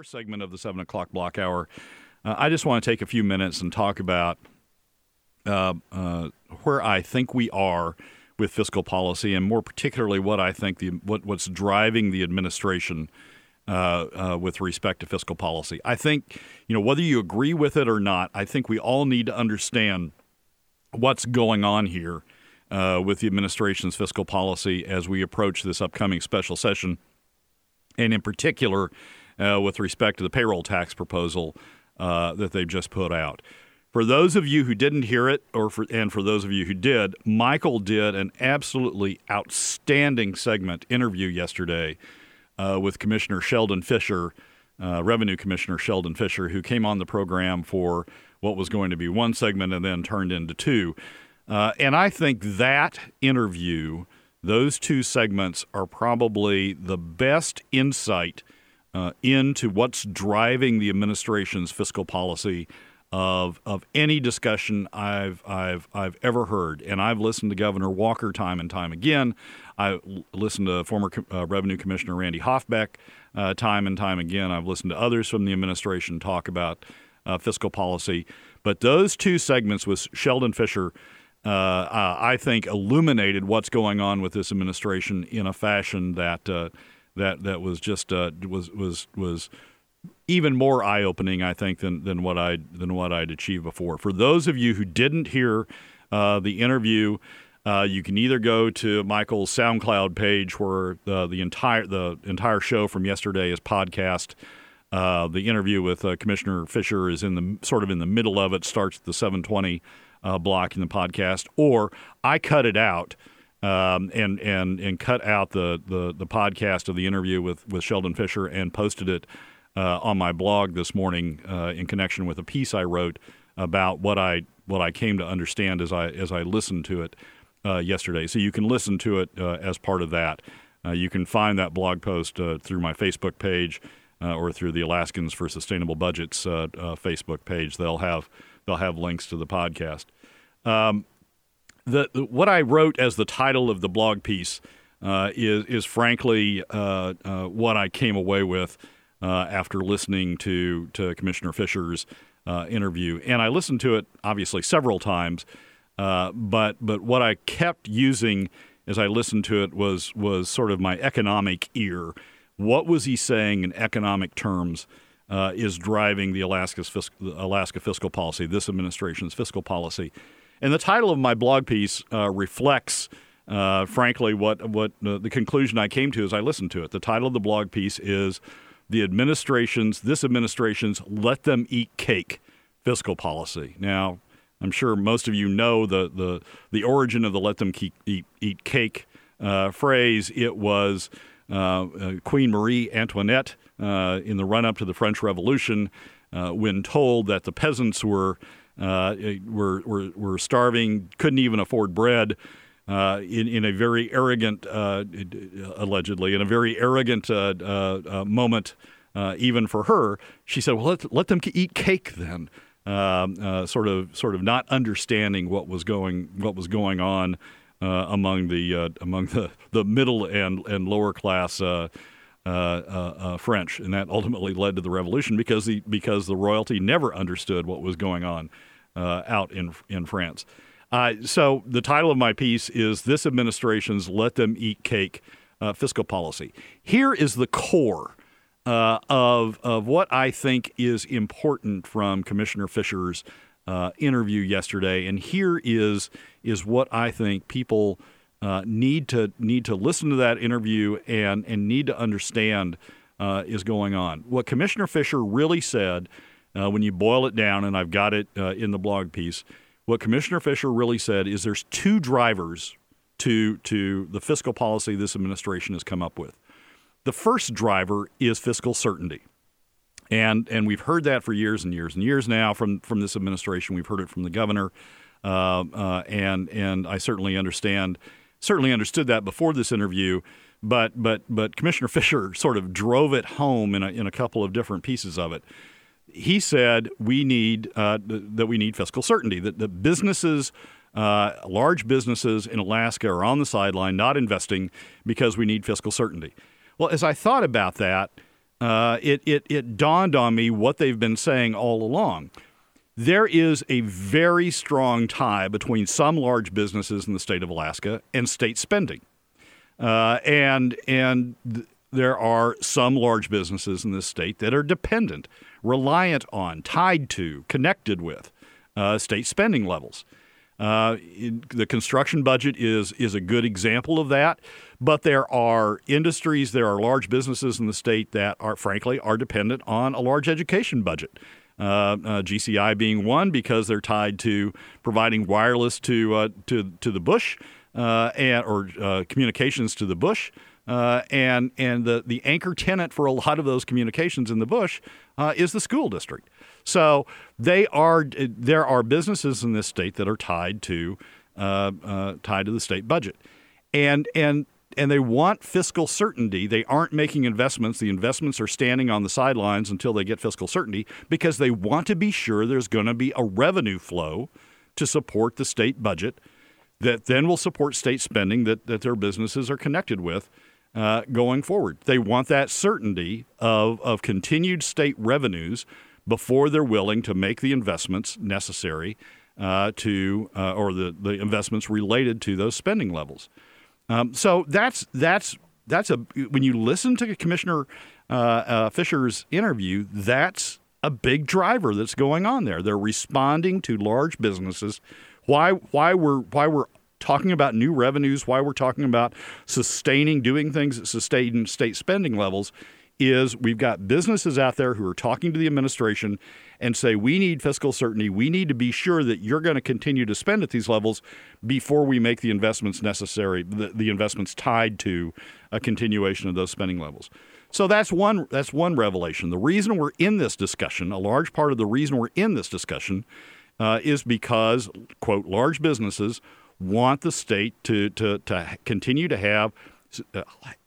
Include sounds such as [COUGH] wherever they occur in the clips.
first segment of the 7 o'clock block hour, uh, I just want to take a few minutes and talk about uh, uh, where I think we are with fiscal policy, and more particularly, what I think the what, what's driving the administration uh, uh, with respect to fiscal policy. I think, you know, whether you agree with it or not, I think we all need to understand what's going on here uh, with the administration's fiscal policy as we approach this upcoming special session, and in particular, uh, with respect to the payroll tax proposal uh, that they've just put out. For those of you who didn't hear it, or for, and for those of you who did, Michael did an absolutely outstanding segment interview yesterday uh, with Commissioner Sheldon Fisher, uh, Revenue Commissioner Sheldon Fisher, who came on the program for what was going to be one segment and then turned into two. Uh, and I think that interview, those two segments, are probably the best insight uh, into what's driving the administration's fiscal policy of of any discussion I've I've I've ever heard, and I've listened to Governor Walker time and time again. I listened to former uh, Revenue Commissioner Randy Hoffbeck uh, time and time again. I've listened to others from the administration talk about uh, fiscal policy, but those two segments with Sheldon Fisher. Uh, uh, I think illuminated what's going on with this administration in a fashion that uh, that that was just was was was even more eye opening, I think, than than what I than what I'd achieved before. For those of you who didn't hear uh, the interview, uh, you can either go to Michael's SoundCloud page, where uh, the entire the entire show from yesterday is podcast. Uh, the interview with uh, Commissioner Fisher is in the sort of in the middle of it. Starts at the 720 uh, block in the podcast, or I cut it out. Um, and and and cut out the, the the podcast of the interview with with Sheldon Fisher and posted it uh, on my blog this morning uh, in connection with a piece I wrote about what I what I came to understand as I as I listened to it uh, yesterday. So you can listen to it uh, as part of that. Uh, you can find that blog post uh, through my Facebook page or through the Alaskans for Sustainable Budgets Facebook page. They'll have they'll have links to the podcast. Um, the, what I wrote as the title of the blog piece is is frankly what I came away with uh, after listening to to Commissioner Fisher's uh, interview, and I listened to it obviously several times. Uh, but but what I kept using as I listened to it was was sort of my economic ear. What was he saying in economic terms? Uh, is driving the Alaska's Alaska fiscal policy, this administration's fiscal policy, and the title of my blog piece uh, reflects. Uh, frankly, what what uh, the conclusion I came to as I listened to it. The title of the blog piece is the administration's, this administration's let them eat cake fiscal policy. Now, I'm sure most of you know the, the, the origin of the let them keep, eat, eat cake uh, phrase. It was uh, uh, Queen Marie Antoinette in the run up to the French Revolution when told that the peasants were, uh, were, were, were starving, couldn't even afford bread uh, in, in a very arrogant, uh, allegedly, in a very arrogant uh, uh, uh moment, even for her, she said, "Well, let, let them eat cake then." Um, sort of, sort of not understanding what was going, what was going on among the among the, the middle and and lower class. Uh, uh, French, and that ultimately led to the revolution because the because the royalty never understood what was going on out in in France. Uh, so the title of my piece is This Administration's Let Them Eat Cake uh, Fiscal Policy. Here is the core uh, of, of what I think is important from Commissioner Fisher's uh, interview yesterday. And here is, is what I think people uh, need, to, need to listen to that interview and, and need to understand uh, is going on. What Commissioner Fisher really said, when you boil it down, and I've got it in the blog piece, what Commissioner Fisher really said is there's two drivers to to the fiscal policy this administration has come up with. The first driver is fiscal certainty. And and we've heard that for years and years and years now from from this administration. We've heard it from the governor, uh, uh, and and I certainly understand certainly understood that before this interview. But but but Commissioner [LAUGHS] Fisher sort of drove it home in a, in a couple of different pieces of it he said we need uh, that we need fiscal certainty that the businesses. Uh, large businesses in Alaska are on the sideline, not investing because we need fiscal certainty. Well, as I thought about that, uh, it, it, it dawned on me what they've been saying all along. There is a very strong tie between some large businesses in the state of Alaska and state spending. Uh, and and th- there are some large businesses in this state that are dependent, reliant on, tied to, connected with uh, state spending levels. Uh, the construction budget is is a good example of that, but there are industries, there are large businesses in the state that are, frankly, are dependent on a large education budget. Uh, uh, GCI being one because they're tied to providing wireless to uh, to to the bush and or communications to the bush. Uh, and and the, the anchor tenant for a lot of those communications in the bush uh, is the school district. So they are there are businesses in this state that are tied to uh, tied to the state budget, and and and they want fiscal certainty. They aren't making investments. The investments are standing on the sidelines until they get fiscal certainty because they want to be sure there's going to be a revenue flow to support the state budget that then will support state spending that, that their businesses are connected with uh, going forward. They want that certainty of, of continued state revenues before they're willing to make the investments necessary uh, to, uh, or the, the investments related to those spending levels. Um, so that's that's that's a when you listen to Commissioner uh, uh, Fisher's interview, that's a big driver that's going on there. They're responding to large businesses. Why why we're why we're talking about new revenues, why we're talking about sustaining doing things at sustain state spending levels is we've got businesses out there who are talking to the administration and say we need fiscal certainty. We need to be sure that you're going to continue to spend at these levels before we make the investments necessary, the, the investments tied to a continuation of those spending levels. So that's one that's one revelation. The reason we're in this discussion, a large part of the reason we're in this discussion, uh, is because quote large businesses want the state to to to continue to have uh,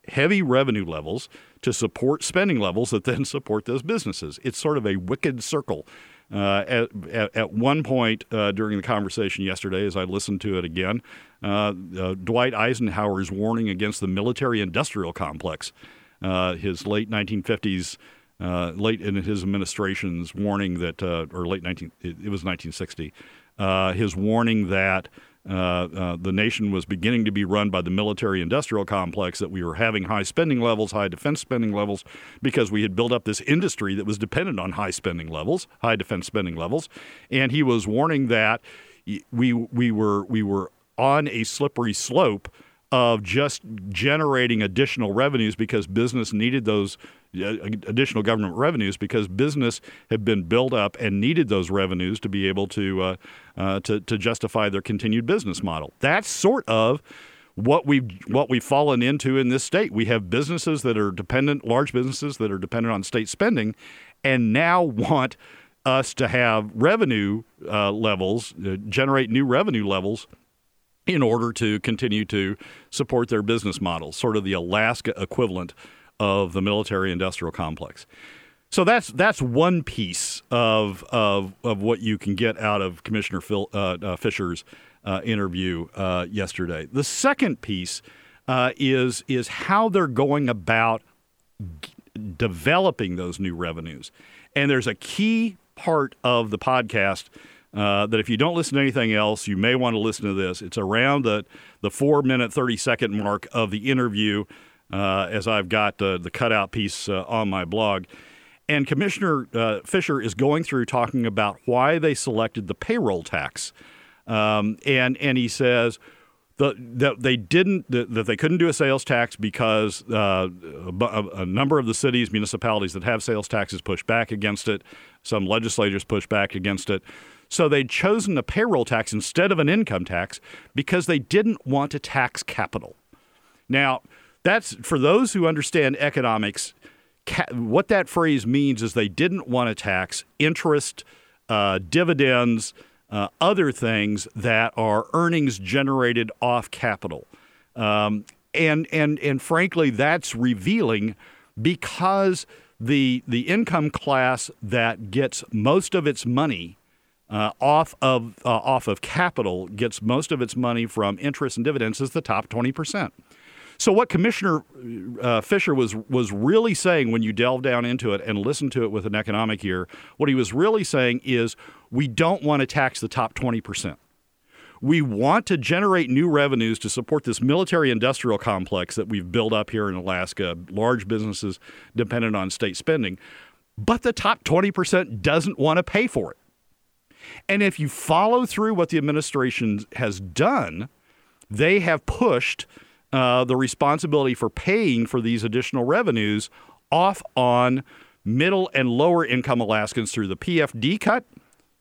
heavy revenue levels to support spending levels that then support those businesses. It's sort of a wicked circle. Uh, at, at, at, one point uh, during the conversation yesterday, as I listened to it again, uh, uh Dwight Eisenhower's warning against the military industrial complex, uh, his late 1950s, uh, late in his administration's warning that, or late 19, it, it was 1960, his warning that the nation was beginning to be run by the military industrial complex, that we were having high spending levels, high defense spending levels, because we had built up this industry that was dependent on high spending levels, high defense spending levels. And he was warning that we, we, were, we were on a slippery slope of just generating additional revenues because business needed those uh, additional government revenues because business had been built up and needed those revenues to be able to uh, uh, to, to justify their continued business model. That's sort of what we've what we've fallen into in this state. We have businesses that are dependent, large businesses that are dependent on state spending, and now want us to have revenue uh, levels, uh, generate new revenue levels in order to continue to support their business models, sort of the Alaska equivalent of the military industrial complex. So that's that's one piece of of, of what you can get out of Commissioner Phil, uh, uh, Fisher's uh, interview uh, yesterday. The second piece uh, is is how they're going about g- developing those new revenues, and there's a key part of the podcast. Uh, that if you don't listen to anything else, you may want to listen to this. It's around the, the four minute, 30 second mark of the interview as I've got uh, the cutout piece uh, on my blog. And Commissioner uh, Fisher is going through talking about why they selected the payroll tax. Um, and, and he says, that they didn't that they couldn't do a sales tax because uh, a, a, number of the cities municipalities that have sales taxes pushed back against it some legislators pushed back against it so they'd chosen a payroll tax instead of an income tax because they didn't want to tax capital now that's for those who understand economics. Ca- what that phrase means is they didn't want to tax interest, uh, dividends, uh, other things that are earnings generated off capital. Um, and and and frankly, that's revealing because the the income class that gets most of its money uh, off of uh, off of capital gets most of its money from interest and dividends is the top twenty percent. So what Commissioner uh, Fisher was was really saying when you delve down into it and listen to it with an economic ear, what he was really saying is we don't want to tax the top 20%. We want to generate new revenues to support this military industrial complex that we've built up here in Alaska, large businesses dependent on state spending. But the top 20% doesn't want to pay for it. And if you follow through what the administration has done, they have pushed uh, the responsibility for paying for these additional revenues off on middle and lower income Alaskans through the PFD cut,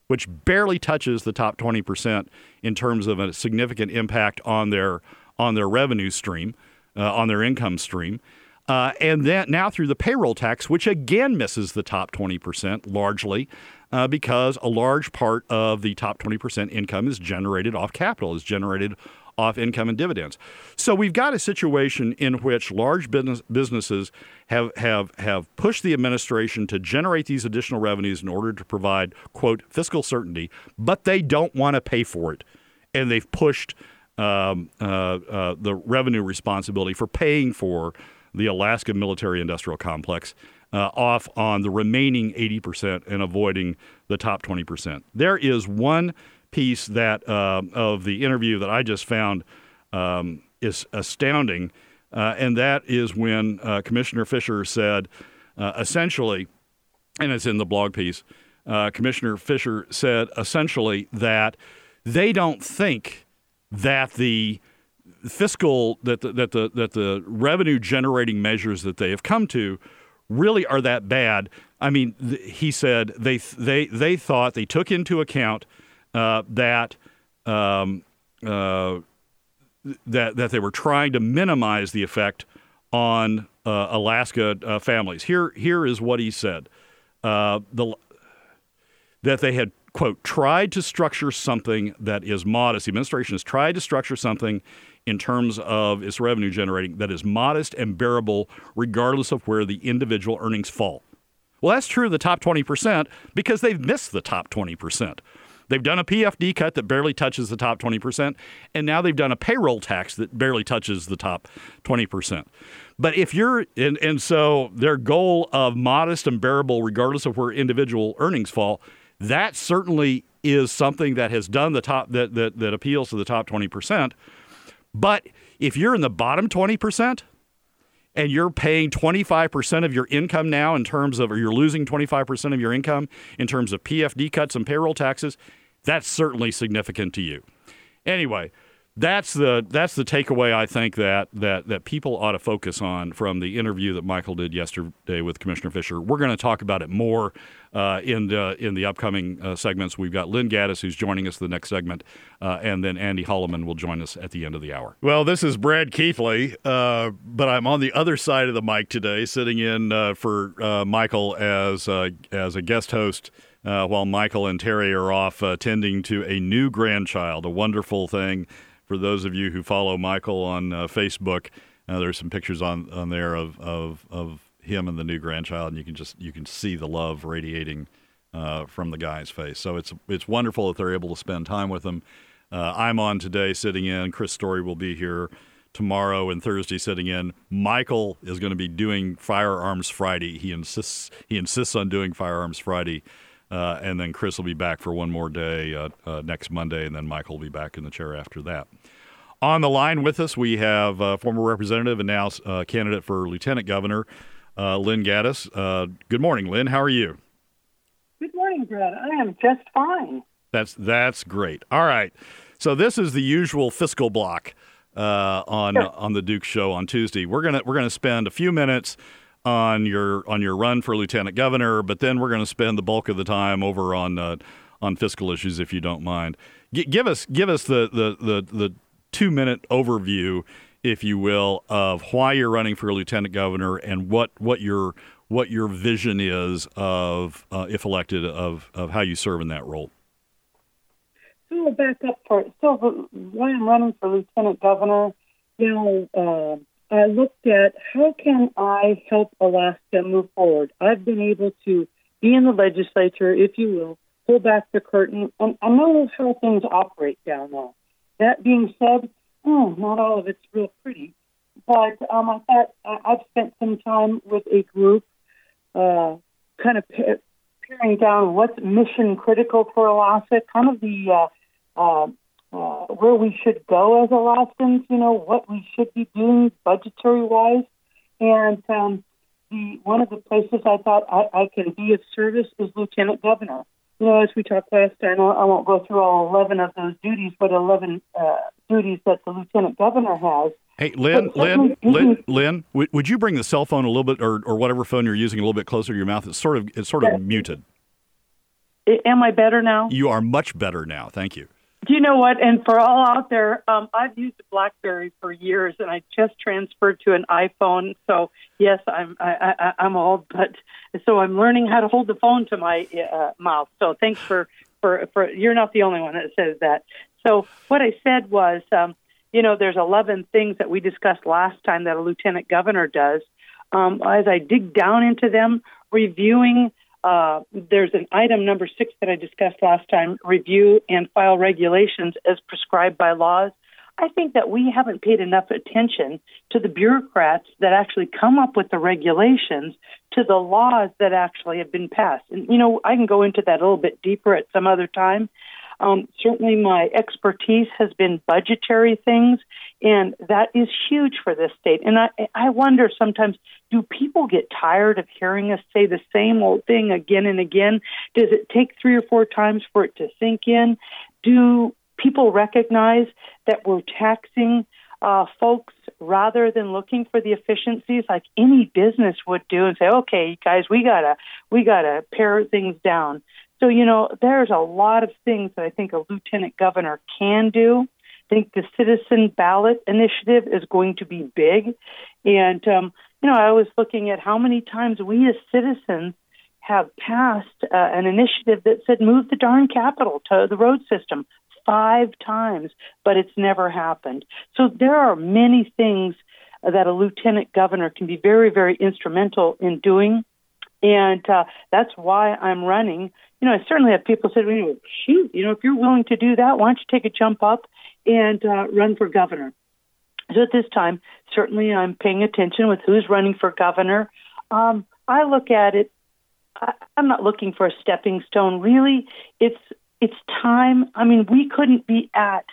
which barely touches the top 20% in terms of a significant impact on their on their revenue stream, uh, on their income stream. Uh, and then now through the payroll tax, which again misses the top 20% largely uh, because a large part of the top 20% income is generated off capital, is generated off income and dividends. So we've got a situation in which large business, businesses have, have, have pushed the administration to generate these additional revenues in order to provide, quote, fiscal certainty, but they don't want to pay for it. And they've pushed um, uh, uh, the revenue responsibility for paying for the Alaska military industrial complex uh, off on the remaining 80% and avoiding the top 20%. There is one piece that uh, of the interview that I just found um, is astounding, uh, and that is when uh, Commissioner Fisher said, uh, essentially, and it's in the blog piece. Uh, Commissioner Fisher said essentially that they don't think that the fiscal that the, that the that the revenue generating measures that they have come to really are that bad. I mean, th- he said they they they thought they took into account uh, that um, uh, that that they were trying to minimize the effect on uh, Alaska uh, families. Here here is what he said: uh, the that they had quote tried to structure something that is modest. The administration has tried to structure something in terms of its revenue generating that is modest and bearable regardless of where the individual earnings fall. Well, that's true of the top 20% because they've missed the top 20%. They've done a PFD cut that barely touches the top 20%, and now they've done a payroll tax that barely touches the top 20%. But if you're, and, and so their goal of modest and bearable, regardless of where individual earnings fall, that certainly is something that has done the top, that, that, that appeals to the top 20%. But if you're in the bottom 20%, and you're paying 25% of your income now in terms of, or you're losing 25% of your income in terms of PFD cuts and payroll taxes, that's certainly significant to you. Anyway, that's the that's the takeaway I think that that that people ought to focus on from the interview that Michael did yesterday with Commissioner Fisher. We're going to talk about it more uh, in the in the upcoming uh, segments. We've got Lynn Gattis who's joining us the next segment, uh, and then Andy Holleman will join us at the end of the hour. Well, this is Brad Keithley, uh, but I'm on the other side of the mic today, sitting in uh, for uh, Michael as as a guest host uh, while Michael and Terry are off uh, tending to a new grandchild, a wonderful thing. For those of you who follow Michael on uh, Facebook, uh, there's some pictures on, on there of, of, of him and the new grandchild, and you can just you can see the love radiating uh, from the guy's face. So it's it's wonderful that they're able to spend time with him. Uh, I'm on today, sitting in. Chris Story will be here tomorrow and Thursday sitting in. Michael is going to be doing Firearms Friday. He insists he insists on doing Firearms Friday uh, and then Chris will be back for one more day uh, uh, next Monday, and then Michael will be back in the chair after that. On the line with us, we have uh, former representative and now uh, candidate for lieutenant governor, uh, Lynn Gattis. good morning, Lynn. How are you? Good morning, Brad. I am just fine. That's that's great. All right. So this is the usual fiscal block on sure. on the Duke Show on Tuesday. We're gonna we're gonna spend a few minutes on your on your run for lieutenant governor, but then we're going to spend the bulk of the time over on uh, on fiscal issues, if you don't mind. G- give us give us the the the, the two minute overview, if you will, of why you're running for lieutenant governor and what what your what your vision is of uh, if elected of of how you serve in that role. So back up for so why I'm running for lieutenant governor. You know. Uh, I looked at how can I help Alaska move forward. I've been able to be in the legislature, if you will, pull back the curtain, and I know how things operate down there. That being said, oh, not all of it's real pretty, but um, I thought I've spent some time with a group, uh, kind of peering down what's mission critical for Alaska, kind of the uh, uh, uh, where we should go as Alaskans, you know, what we should be doing budgetary wise. And um, the one of the places I thought I, I can be of service is Lieutenant Governor. You know, as we talked last time, I won't go through all 11 of those duties, but 11 uh, duties that the Lieutenant Governor has. Hey, Lynn, Lynn, Lynn, Lynn, would you bring the cell phone a little bit, or, or whatever phone you're using, a little bit closer to your mouth? It's sort of it's sort of muted. Am I better now? You are much better now. Thank you. Do you know what? And for all out there, um, I've used a BlackBerry for years, and I just transferred to an iPhone. So yes, I'm I, I, I'm old, but so I'm learning how to hold the phone to my uh, mouth. So thanks for for for you're not the only one that says that. So what I said was, um, you know, there's 11 things that we discussed last time that a lieutenant governor does. Um, as I dig down into them, reviewing uh, there's an item number six that I discussed last time review and file regulations as prescribed by laws. I think that we haven't paid enough attention to the bureaucrats that actually come up with the regulations to the laws that actually have been passed. And, you know, I can go into that a little bit deeper at some other time. Um, certainly, my expertise has been budgetary things, and that is huge for this state. And I, I wonder sometimes, do people get tired of hearing us say the same old thing again and again? Does it take three or four times for it to sink in? Do people recognize that we're taxing uh, folks rather than looking for the efficiencies like any business would do and say, okay, guys, we gotta we gotta pare things down. So, you know, there's a lot of things that I think a lieutenant governor can do. I think the citizen ballot initiative is going to be big. And, um, you know, I was looking at how many times we as citizens have passed uh, an initiative that said move the darn capital to the road system five times, but it's never happened. So there are many things that a lieutenant governor can be very, very instrumental in doing. And uh, that's why I'm running you know, I certainly have people say, well, shoot, you know, if you're willing to do that, why don't you take a jump up and uh, run for governor? So at this time, certainly I'm paying attention with who's running for governor. Um, I look at it. I, I'm not looking for a stepping stone. Really, it's it's time. I mean, we couldn't be at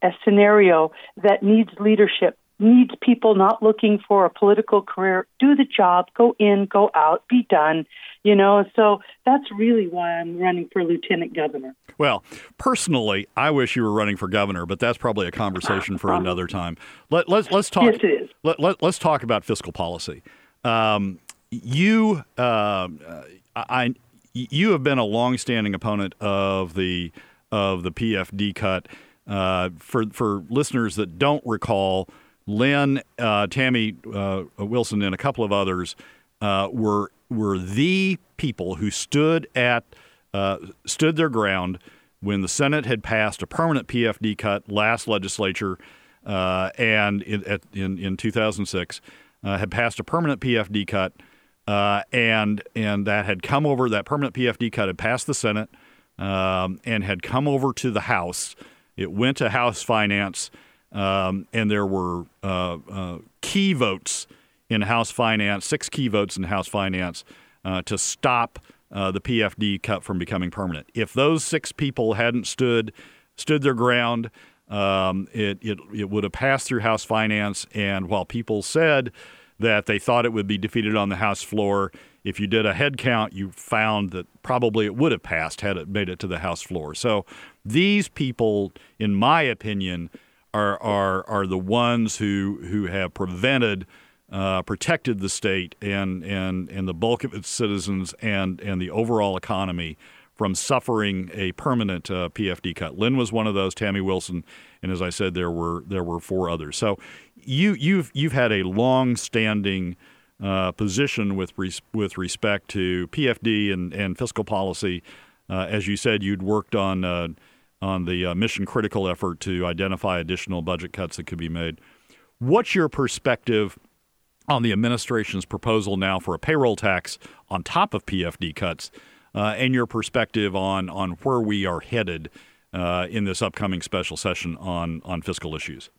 a scenario that needs leadership needs people not looking for a political career. Do the job, go in, go out, be done. You know, so that's really why I'm running for lieutenant governor. Well, personally, I wish you were running for governor, but that's probably a conversation for another time. Let, let, let's talk. Yes, it is. Let, let, us talk about fiscal policy. Um, you, uh, I, you have been a longstanding opponent of the of the PFD cut. Uh, for for listeners that don't recall, Lynn, uh, Tammy uh, Wilson, and a couple of others uh, were were the people who stood at uh, stood their ground when the Senate had passed a permanent PFD cut last legislature, uh, and in, at, in, in 2006 uh, had passed a permanent PFD cut, and and that had come over that permanent PFD cut had passed the Senate um, and had come over to the House. It went to House Finance um, and there were uh, uh, key votes in House Finance, six key votes in House Finance uh, to stop uh, the PFD cut from becoming permanent. If those six people hadn't stood stood their ground, um, it, it, it would have passed through House Finance. And while people said that they thought it would be defeated on the House floor, if you did a head count, you found that probably it would have passed had it made it to the House floor. So these people, in my opinion, are are are the ones who who have prevented. Uh, protected the state and, and, and the bulk of its citizens and, and the overall economy from suffering a permanent uh, PFD cut. Lynn was one of those, Tammy Wilson, and as I said, there were there were four others. So you you've you've had a long-standing uh, position with res- with respect to PFD and, and fiscal policy. Uh, as you said, you'd worked on uh, on the uh, mission critical effort to identify additional budget cuts that could be made. What's your perspective on the administration's proposal now for a payroll tax on top of PFD cuts, uh, and your perspective on on where we are headed uh, in this upcoming special session on on fiscal issues?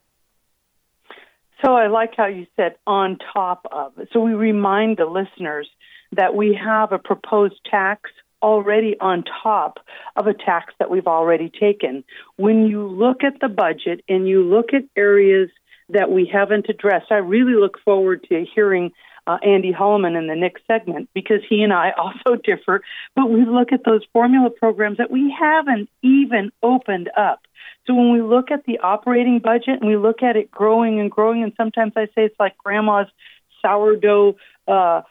So I like how you said on top of. So we remind the listeners that we have a proposed tax already on top of a tax that we've already taken. When you look at the budget and you look at areas that we haven't addressed, I really look forward to hearing uh, Andy Holleman in the next segment because he and I [LAUGHS] also differ. But we look at those formula programs that we haven't even opened up. So when we look at the operating budget and we look at it growing and growing, and sometimes I say it's like grandma's sourdough uh,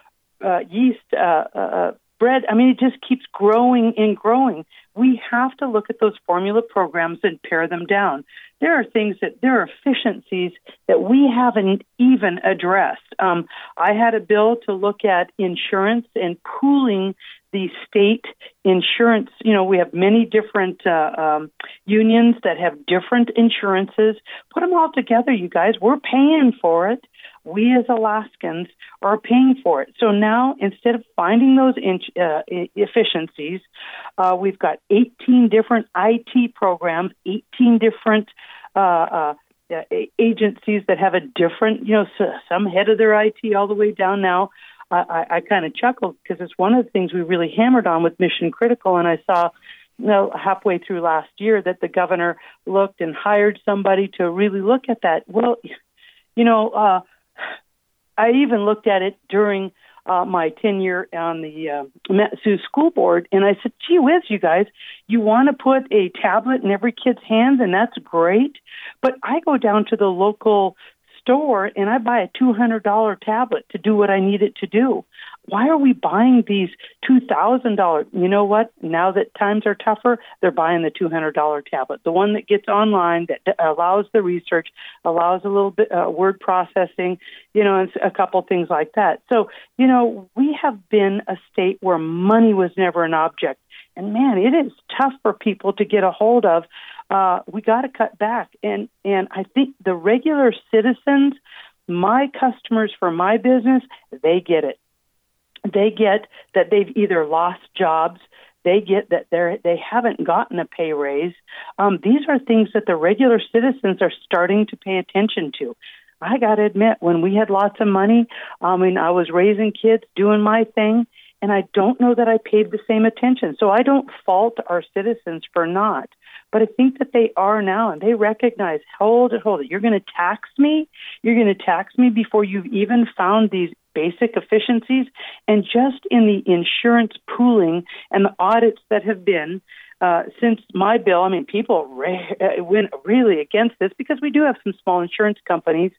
uh, yeast uh, uh, uh bread. I mean, it just keeps growing and growing. We have to look at those formula programs and pare them down. There are things that there are efficiencies that we haven't even addressed. Um, I had a bill to look at insurance and pooling the state insurance. You know, we have many different uh, um, unions that have different insurances. Put them all together, you guys. We're paying for it we as Alaskans are paying for it. So now, instead of finding those in, uh, efficiencies, uh, we've got 18 different IT programs, 18 different uh, uh, agencies that have a different, you know, some head of their IT all the way down now. I, I kind of chuckled because it's one of the things we really hammered on with Mission Critical, and I saw you know, halfway through last year that the governor looked and hired somebody to really look at that. Well, you know, uh, I even looked at it during uh, my tenure on the uh, Su School Board, and I said, "Gee whiz, you guys, you want to put a tablet in every kid's hands, and that's great." But I go down to the local store and I buy a $200 tablet to do what I need it to do. Why are we buying these $2,000? You know what? Now that times are tougher, they're buying the $200 tablet, the one that gets online, that allows the research, allows a little bit uh, word processing, you know, and a couple things like that. So, you know, we have been a state where money was never an object. And man, it is tough for people to get a hold of uh, we got to cut back. And and I think the regular citizens, my customers for my business, they get it. They get that they've either lost jobs, they get that they they haven't gotten a pay raise. Um, these are things that the regular citizens are starting to pay attention to. I got to admit, when we had lots of money, I mean, I was raising kids, doing my thing, and I don't know that I paid the same attention. So I don't fault our citizens for not. But I think that they are now, and they recognize, hold it, hold it. You're going to tax me. You're going to tax me before you've even found these basic efficiencies. And just in the insurance pooling and the audits that have been, uh, since my bill, I mean, people re- uh, [LAUGHS] went really against this because we do have some small insurance companies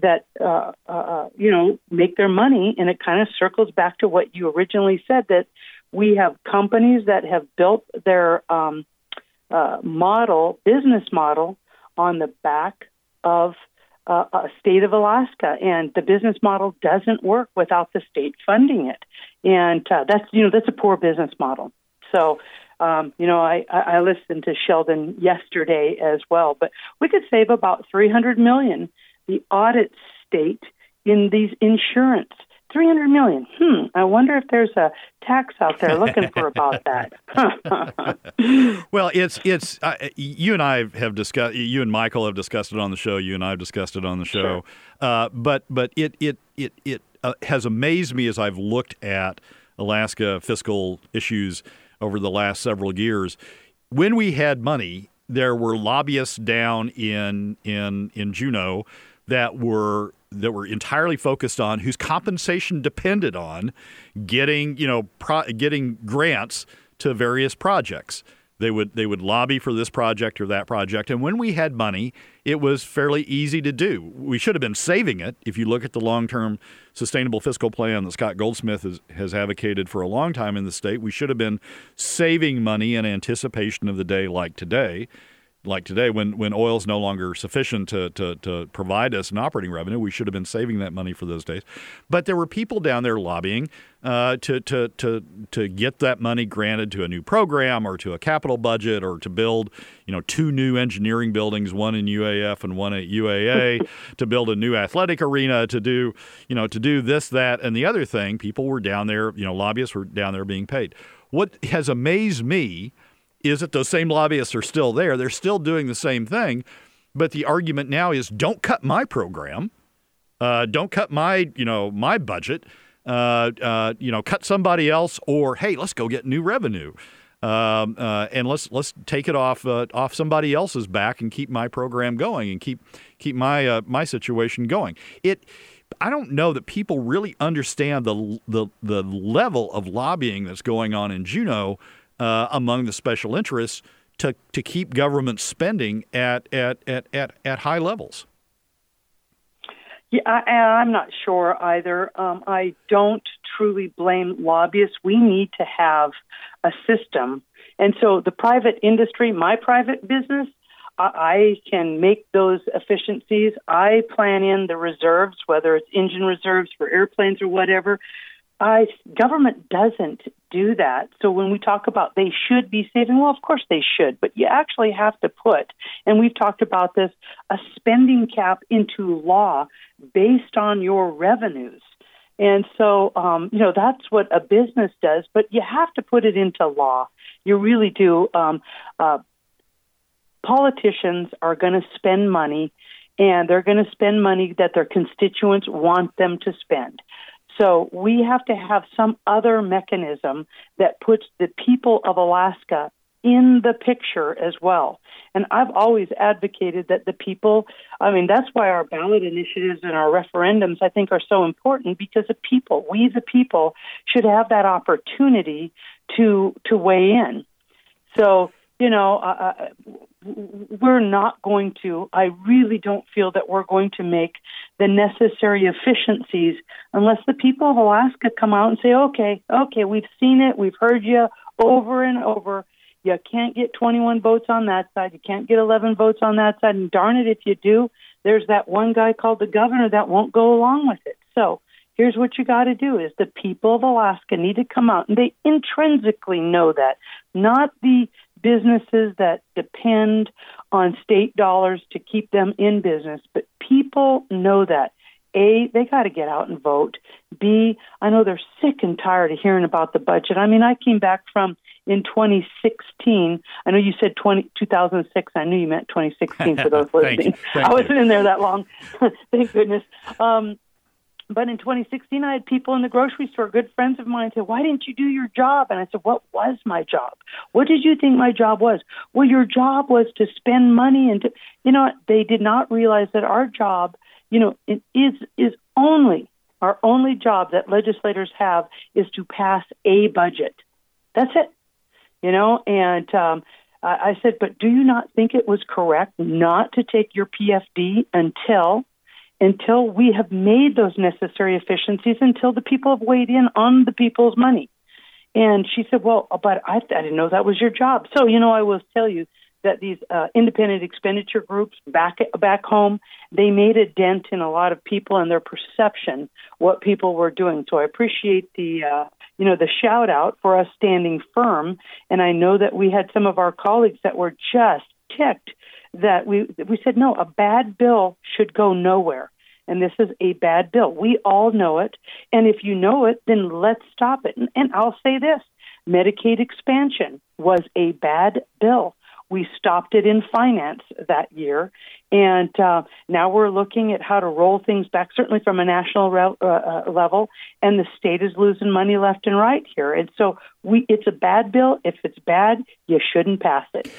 that, uh, uh, uh you know, make their money, and it kind of circles back to what you originally said that we have companies that have built their um, uh, model, business model, on the back of uh, a state of Alaska, and the business model doesn't work without the state funding it, and uh, that's you know that's a poor business model. So, um, you know, I, I listened to Sheldon yesterday as well, but we could save about three hundred million. The audit state in these insurance 300 million. Hmm, I wonder if there's a tax out there looking for about that. [LAUGHS] well, it's it's uh, you and I have discussed you and Michael have discussed it on the show. You and I have discussed it on the show. Sure. Uh, but but it it it it uh, has amazed me as I've looked at Alaska fiscal issues over the last several years. When we had money, there were lobbyists down in in in Juneau that were that were entirely focused on whose compensation depended on getting you know pro- getting grants to various projects. They would they would lobby for this project or that project, and when we had money, it was fairly easy to do. We should have been saving it. If you look at the long term sustainable fiscal plan that Scott Goldsmith has, has advocated for a long time in the state, we should have been saving money in anticipation of the day like today like today, when, when oil is no longer sufficient to, to, to provide us an operating revenue, we should have been saving that money for those days. But there were people down there lobbying uh, to, to, to, to get that money granted to a new program or to a capital budget or to build, you know, two new engineering buildings, one in UAF and one at UAA, [LAUGHS] to build a new athletic arena, to do, you know, to do this, that, and the other thing. People were down there, you know, lobbyists were down there being paid. What has amazed me – is that those same lobbyists are still there. They're still doing the same thing. But the argument now is don't cut my program. Uh, don't cut my, you know, my budget. Uh, uh, you know, cut somebody else, or hey, let's go get new revenue, um, uh, and let's let's take it off uh, off somebody else's back and keep my program going and keep keep my uh, my situation going. It. I don't know that people really understand the the the level of lobbying that's going on in Juneau among the special interests to to keep government spending at at at at, at high levels. Yeah, I, I'm not sure either. Um, I don't truly blame lobbyists. We need to have a system. And so the private industry, my private business, I I can make those efficiencies. I plan in the reserves, whether it's engine reserves for airplanes or whatever. I government doesn't do that. So when we talk about they should be saving, well, of course they should, but you actually have to put, and we've talked about this, a spending cap into law based on your revenues. And so, um, you know, that's what a business does, but you have to put it into law. You really do. Um, uh, politicians are going to spend money, and they're going to spend money that their constituents want them to spend. So we have to have some other mechanism that puts the people of Alaska in the picture as well. And I've always advocated that the people, I mean, that's why our ballot initiatives and our referendums, I think, are so important because the people, we the people, should have that opportunity to to weigh in. So, you know, uh, uh we're not going to, I really don't feel that we're going to make the necessary efficiencies unless the people of Alaska come out and say, okay, okay, we've seen it, we've heard you over and over. You can't get 21 votes on that side, you can't get 11 votes on that side, and darn it, if you do, there's that one guy called the governor that won't go along with it. So, here's what you got to do is the people of Alaska need to come out and they intrinsically know that not the businesses that depend on state dollars to keep them in business, but people know that. A, they got to get out and vote. B, I know they're sick and tired of hearing about the budget. I mean, I came back from in 2016. I know you said 20, 2006. I knew you meant 2016 for [LAUGHS] those listening. I wasn't in there that long. [LAUGHS] Thank goodness. Um, but in 2016, I had people in the grocery store, good friends of mine, say, Why didn't you do your job? And I said, What was my job? What did you think my job was? Well, your job was to spend money and to, you know, they did not realize that our job, you know, it is, is only, our only job that legislators have is to pass a budget. That's it. You know, and, um, I said, but do you not think it was correct not to take your PFD until until we have made those necessary efficiencies, until the people have weighed in on the people's money. And she said, Well, but I, I didn't know that was your job. So, you know, I will tell you that these uh, independent expenditure groups back back home, they made a dent in a lot of people and their perception what people were doing. So I appreciate the uh, you know the shout out for us standing firm. And I know that we had some of our colleagues that were just ticked that we we said no, a bad bill should go nowhere. And this is a bad bill. We all know it. And if you know it, then let's stop it. And, and I'll say this Medicaid expansion was a bad bill. We stopped it in finance that year. And uh, now we're looking at how to roll things back, certainly from a national re- uh, uh, level. And the state is losing money left and right here. And so we, it's a bad bill. If it's bad, you shouldn't pass it.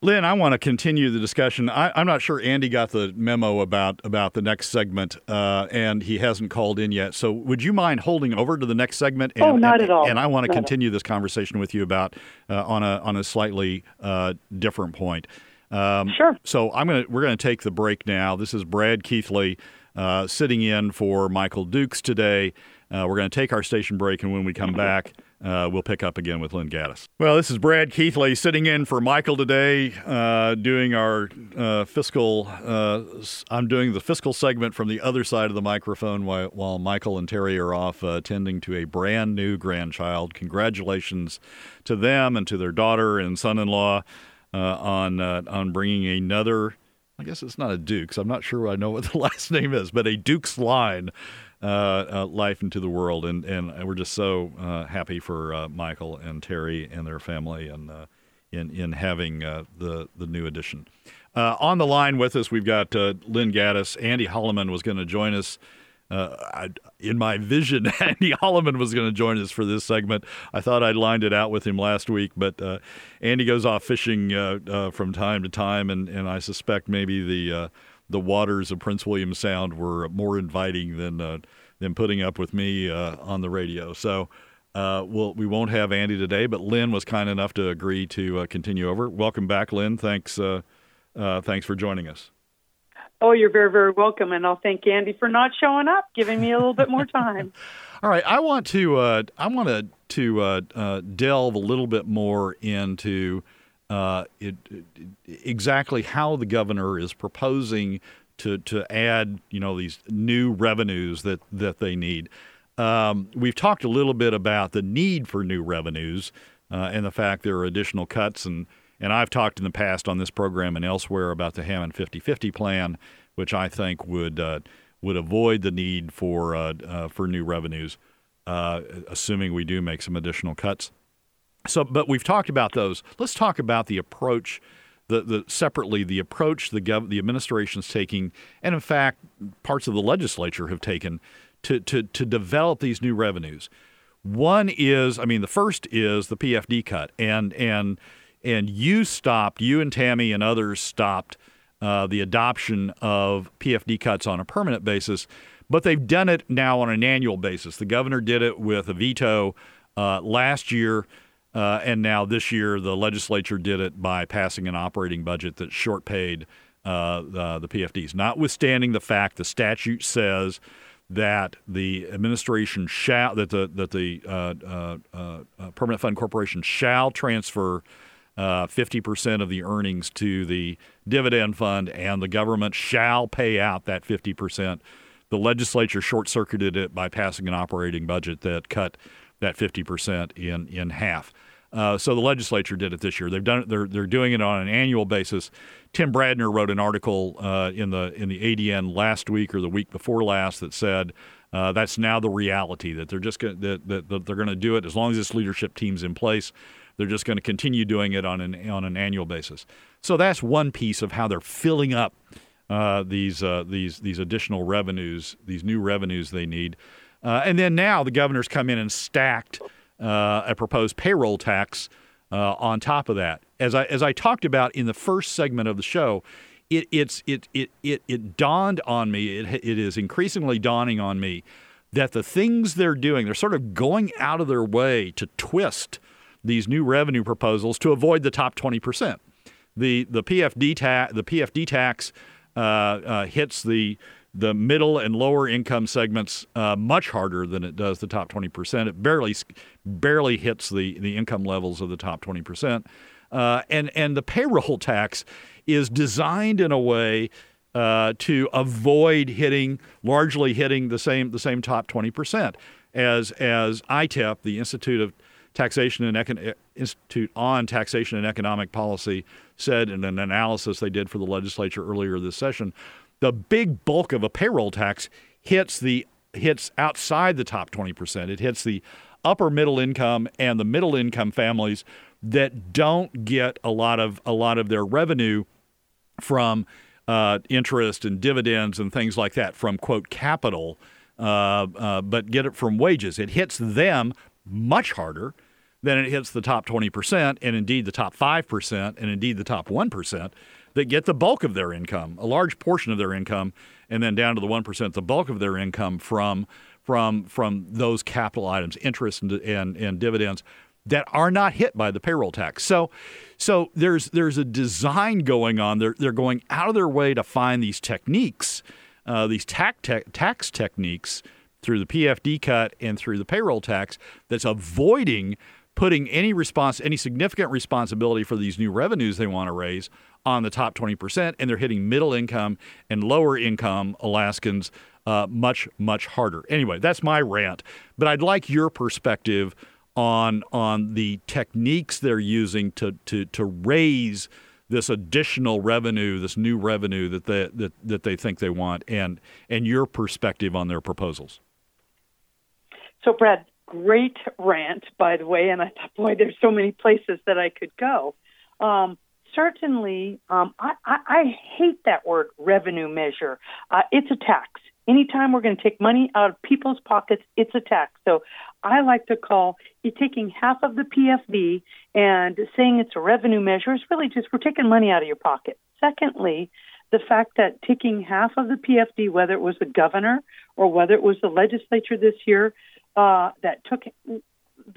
Lynn, I want to continue the discussion. I, am not sure Andy got the memo about about the next segment, uh, and he hasn't called in yet. So, would you mind holding over to the next segment? And, oh, not and, at all. And I want to not continue this conversation with you about uh, on a on a slightly uh, different point. Um, sure. So, I'm gonna we're gonna take the break now. This is Brad Keithley uh, sitting in for Michael Dukes today. Uh, we're going to take our station break, and when we come back. Uh, we'll pick up again with Lynn Gattis. Well, this is Brad Keithley sitting in for Michael today, uh, doing our uh, fiscal. Uh, I'm doing the fiscal segment from the other side of the microphone while, while Michael and Terry are off uh, attending to a brand new grandchild. Congratulations to them and to their daughter and son-in-law uh, on on bringing another. I guess it's not a Dukes. I'm not sure I know what the [LAUGHS] last name is, but a Dukes line uh, uh, life into the world, and and we're just so uh, happy for uh, Michael and Terry and their family, and uh, in in having uh, the the new addition. Uh, on the line with us, we've got uh, Lynn Gattis. Andy Holleman was going to join us. Uh, I, in my vision, [LAUGHS] Andy Holleman was going to join us for this segment. I thought I'd lined it out with him last week, but uh, Andy goes off fishing uh, uh, from time to time, and, and I suspect maybe the the waters of Prince William Sound were more inviting than than putting up with me on the radio. So. Uh, we'll, we won't have Andy today, but Lynn was kind enough to agree to uh, continue over. Welcome back, Lynn. Thanks, uh, uh, thanks for joining us. Oh, you're very, very welcome, and I'll thank Andy for not showing up, giving me a little bit more [LAUGHS] time. All right, I want to uh, I want to to uh, uh, delve a little bit more into uh, it, it, exactly how the governor is proposing to to add you know these new revenues that that they need. Um, we've talked a little bit about the need for new revenues uh, and the fact there are additional cuts and and I've talked in the past on this program and elsewhere about the Hammond 50/50 plan, which I think would uh, would avoid the need for uh, uh, for new revenues, uh, assuming we do make some additional cuts. So, but we've talked about those. Let's talk about the approach. The, the separately the approach the gov- the administration's taking, and in fact, parts of the legislature have taken to, to, to develop these new revenues. One is, I mean, the first is the PFD cut, and and and you stopped, you and Tammy and others stopped uh, the adoption of PFD cuts on a permanent basis, but they've done it now on an annual basis. The governor did it with a veto uh, last year, uh, and now this year the legislature did it by passing an operating budget that short paid uh, the, the PFDs, notwithstanding the fact the statute says that the administration shall that the that the uh, uh, uh, permanent fund corporation shall transfer uh, 50% of the earnings to the dividend fund, and the government shall pay out that 50%. The legislature short circuited it by passing an operating budget that cut that 50% in, in half. Uh, so the legislature did it this year. They've done it. They're they're doing it on an annual basis. Tim Bradner wrote an article uh, in the in the ADN last week or the week before last that said uh, that's now the reality that they're just gonna, that, that, that they're going to do it as long as this leadership team's in place. They're just going to continue doing it on an on an annual basis. So that's one piece of how they're filling up uh, these uh, these these additional revenues, these new revenues they need. Uh, and then now the governor's come in and stacked uh, a proposed payroll tax uh, on top of that. As I as I talked about in the first segment of the show, it it's it it it, it dawned on me. It it is increasingly dawning on me that the things they're doing, they're sort of going out of their way to twist these new revenue proposals to avoid the top 20%. The, the, PFD, ta- the PFD tax hits the, the middle and lower income segments uh, much harder than it does the top 20%. It barely, barely hits the, the income levels of the top 20%. Uh, and, and the payroll [LAUGHS] tax is designed in a way uh, to avoid hitting largely hitting the same the same top 20% as as ITEP, the Institute of Taxation and Econ- Institute on Taxation and Economic Policy said in an analysis they did for the legislature earlier this session, the big bulk of a payroll tax hits the hits outside the top 20%. It hits the upper middle income and the middle income families that don't get a lot of a lot of their revenue from uh, interest and dividends and things like that from quote capital, uh, uh, but get it from wages. It hits them much harder than it hits the top 20% and indeed the top 5% and indeed the top 1% that get the bulk of their income, a large portion of their income, and then down to the 1%, the bulk of their income from from from those capital items, interest and, and, and dividends that are not hit by the payroll tax. So so there's there's a design going on. They're they're going out of their way to find these techniques, uh, these tax te- tax techniques through the PFD cut and through the payroll tax that's avoiding putting any response, any significant responsibility for these new revenues they want to raise on the top 20%, and they're hitting middle income and lower income Alaskans uh, much, much harder. Anyway, that's my rant, but I'd like your perspective on on the techniques they're using to to to raise this additional revenue, this new revenue that they that, that they think they want, and and your perspective on their proposals. So, Brad, great rant, by the way, and I thought, boy, there's so many places that I could go. Um, certainly, um, I, I, I hate that word revenue measure. Uh, it's a tax. Anytime we're going to take money out of people's pockets, it's a tax. So I like to call you taking half of the PFD and saying it's a revenue measure is really just we're taking money out of your pocket. Secondly, the fact that taking half of the PFD, whether it was the governor or whether it was the legislature this year, uh, that took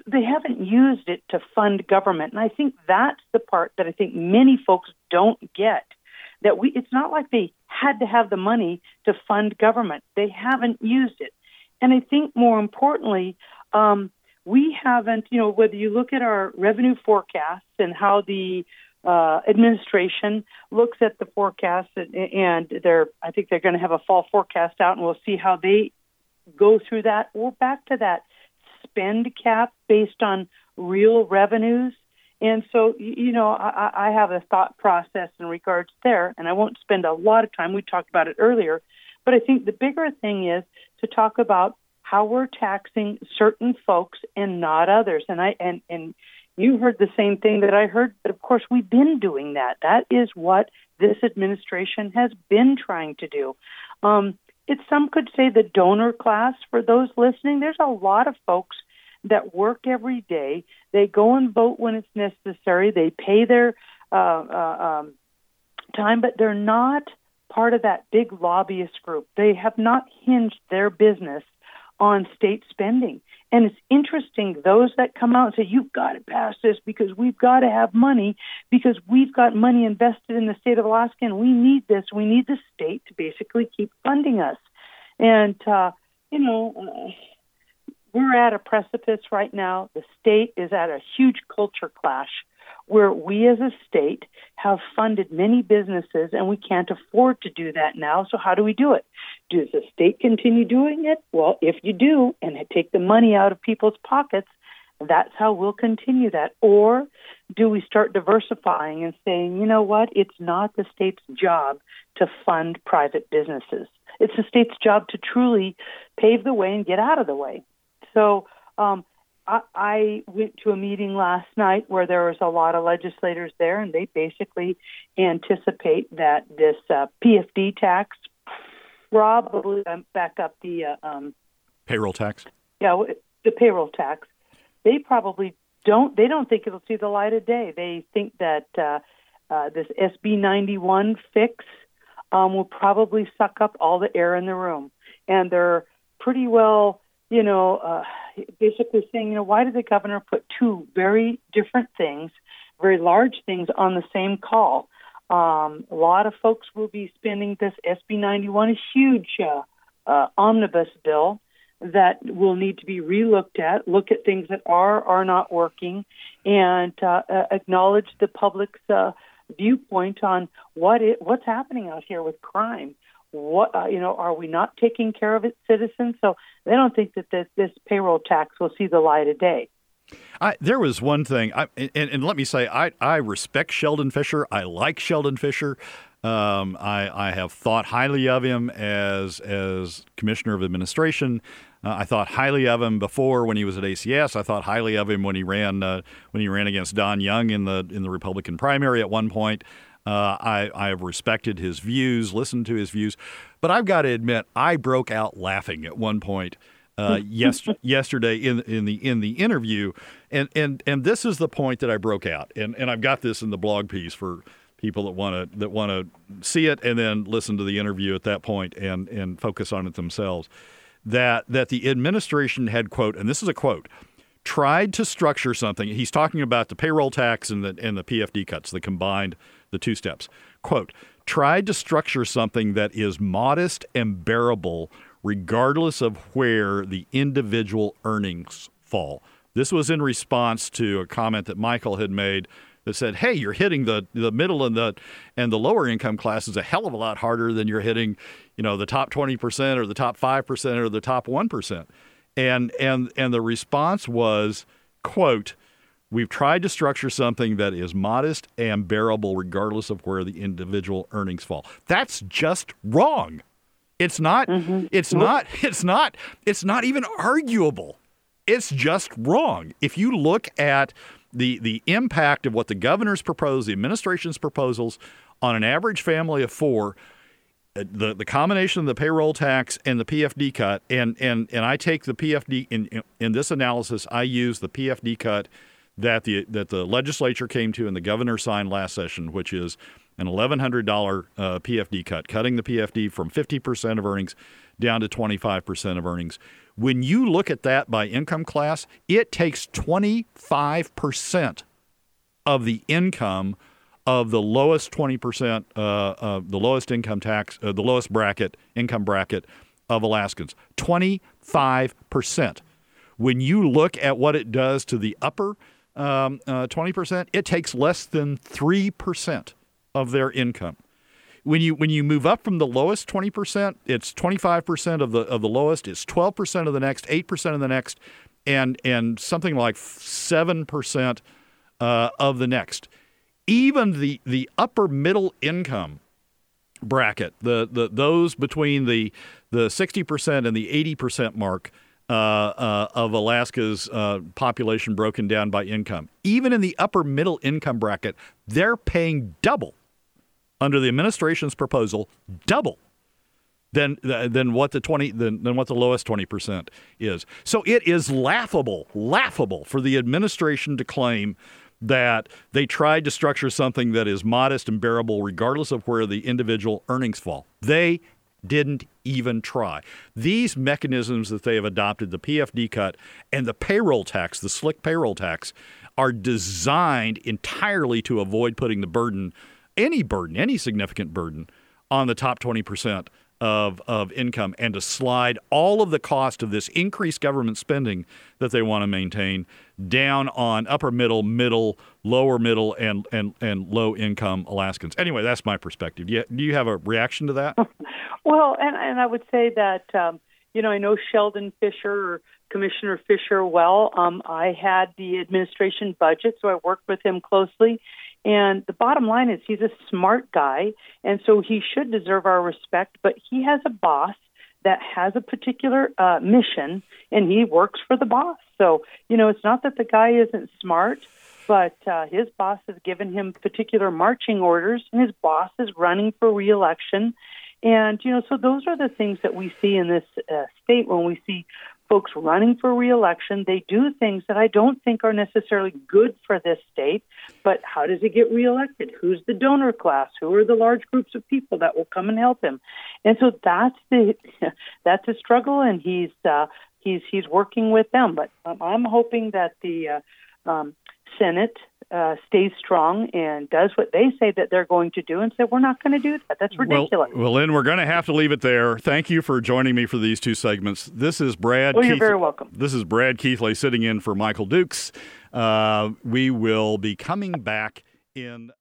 they haven't used it to fund government, and I think that's the part that I think many folks don't get. That we, it's not like they had to have the money to fund government; they haven't used it, and I think more importantly, um, we haven't. You know, whether you look at our revenue forecasts and how the uh, administration looks at the forecast, and, and they're, I think they're going to have a fall forecast out, and we'll see how they go through that. We're back to that spend cap based on real revenues. And so, you know, I, I have a thought process in regards there, and I won't spend a lot of time. We talked about it earlier, but I think the bigger thing is to talk about how we're taxing certain folks and not others. And I and and you heard the same thing that I heard, but of course we've been doing that. That is what this administration has been trying to do. Um, it's some could say the donor class for those listening. There's a lot of folks that work every day. They go and vote when it's necessary. They pay their uh, uh, um, time, but they're not part of that big lobbyist group. They have not hinged their business on state spending. And it's interesting, those that come out and say, you've got to pass this because we've got to have money because we've got money invested in the state of Alaska and we need this. We need the state to basically keep funding us. And, uh, you know, uh, we're at a precipice right now. The state is at a huge culture clash where we as a state have funded many businesses and we can't afford to do that now. So how do we do it? Does the state continue doing it? Well, if you do and take the money out of people's pockets, that's how we'll continue that. Or do we start diversifying and saying, you know what, it's not the state's job to fund private businesses. It's the state's job to truly pave the way and get out of the way. So um, I, I went to a meeting last night where there was a lot of legislators there, and they basically anticipate that this uh, PFD tax probably um, back up the uh, um, payroll tax. Yeah, the payroll tax. They probably don't. They don't think it'll see the light of day. They think that uh, uh, this SB 91 fix um, will probably suck up all the air in the room, and they're pretty well you know, uh, basically saying, you know, why did the governor put two very different things, very large things, on the same call? Um, a lot of folks will be spending this SB 91, a huge uh, uh, omnibus bill that will need to be relooked at, look at things that are are not working, and uh, uh, acknowledge the public's uh, viewpoint on what it, what's happening out here with crime what uh, you know are we not taking care of its citizens so they don't think that this, this payroll tax will see the light of day I, there was one thing, I, and, and, let me say, I, I respect Sheldon Fisher. I like Sheldon Fisher. Um, I, I have thought highly of him as as commissioner of administration. Uh, I thought highly of him before when he was at ACS. I thought highly of him when he ran uh, when he ran against Don Young in the in the Republican primary at one point. Uh, I, I have respected his views, listened to his views, but I've got to admit, I broke out laughing at one point. Uh, [LAUGHS] yes, yesterday in in the in the interview, and and and this is the point that I broke out, and and I've got this in the blog piece for people that want to that want to see it and then listen to the interview at that point and and focus on it themselves. That that the administration had quote, and this is a quote, tried to structure something. He's talking about the payroll tax and the and the PFD cuts, the combined the two steps. Quote, tried to structure something that is modest and bearable regardless of where the individual earnings fall. This was in response to a comment that Michael had made that said, "Hey, you're hitting the the middle and the and the lower income classes a hell of a lot harder than you're hitting, you know, the top 20% or the top 5% or the top 1%." And and and the response was, quote, We've tried to structure something that is modest and bearable regardless of where the individual earnings fall. That's just wrong. It's not mm-hmm. it's not [LAUGHS] it's not it's not even arguable. It's just wrong. If you look at the the impact of what the governor's proposed, the administration's proposals on an average family of four, uh, the the combination of the payroll tax and the PFD cut, and and and I take the PFD in in this analysis, I use the PFD cut that the that the legislature came to and the governor signed last session, which is an $1,100 uh, PFD cut, cutting the PFD from 50% of earnings down to 25% of earnings. When you look at that by income class, it takes 25% of the income of the lowest 20%, uh, the lowest income tax, uh, the lowest bracket, income bracket of Alaskans. 25%. When you look at what it does to the upper um, 20%, uh, it takes less than 3% of their income. When you when you move up from the lowest 20%, it's 25% of the of the lowest, it's 12% of the next, 8% of the next, and and something like 7% uh, of the next. Even the the upper middle income bracket, the, the those between the the 60% and the 80% mark uh, uh, of Alaska's uh, population broken down by income. Even in the upper middle income bracket, they're paying double under the administration's proposal double than than what the 20 than, than what the lowest 20% is. So it is laughable, laughable for the administration to claim that they tried to structure something that is modest and bearable regardless of where the individual earnings fall. They didn't even try. These mechanisms that they have adopted, the PFD cut and the payroll tax, the slick payroll tax, are designed entirely to avoid putting the burden any burden, any significant burden on the top 20% of, of income and to slide all of the cost of this increased government spending that they want to maintain down on upper middle, middle, lower middle, and, and, and low income Alaskans. Anyway, that's my perspective. Do you, do you have a reaction to that? [LAUGHS] well, and, and I would say that, um, you know, I know Sheldon Fisher or Commissioner Fisher well. Um, I had the administration budget, so I worked with him closely. And the bottom line is he's a smart guy, and so he should deserve our respect. But he has a boss that has a particular uh, mission, and he works for the boss. So you know, it's not that the guy isn't smart, but uh, his boss has given him particular marching orders, and his boss is running for reelection. And you know, so those are the things that we see in this uh, state when we see folks running for reelection. They do things that I don't think are necessarily good for this state, but how does he get reelected? Who's the donor class? Who are the large groups of people that will come and help him? And so that's the [LAUGHS] that's a struggle, and he's uh, he's he's working with them. But um, I'm hoping that the uh, um, Senate uh, stays strong and does what they say that they're going to do and say, we're not going to do that. That's ridiculous. Well, well, Lynn, we're going to have to leave it there. Thank you for joining me for these two segments. This is Brad. Well, you're very welcome. This is Brad Keithley sitting in for Michael Dukes. Uh, we will be coming back in.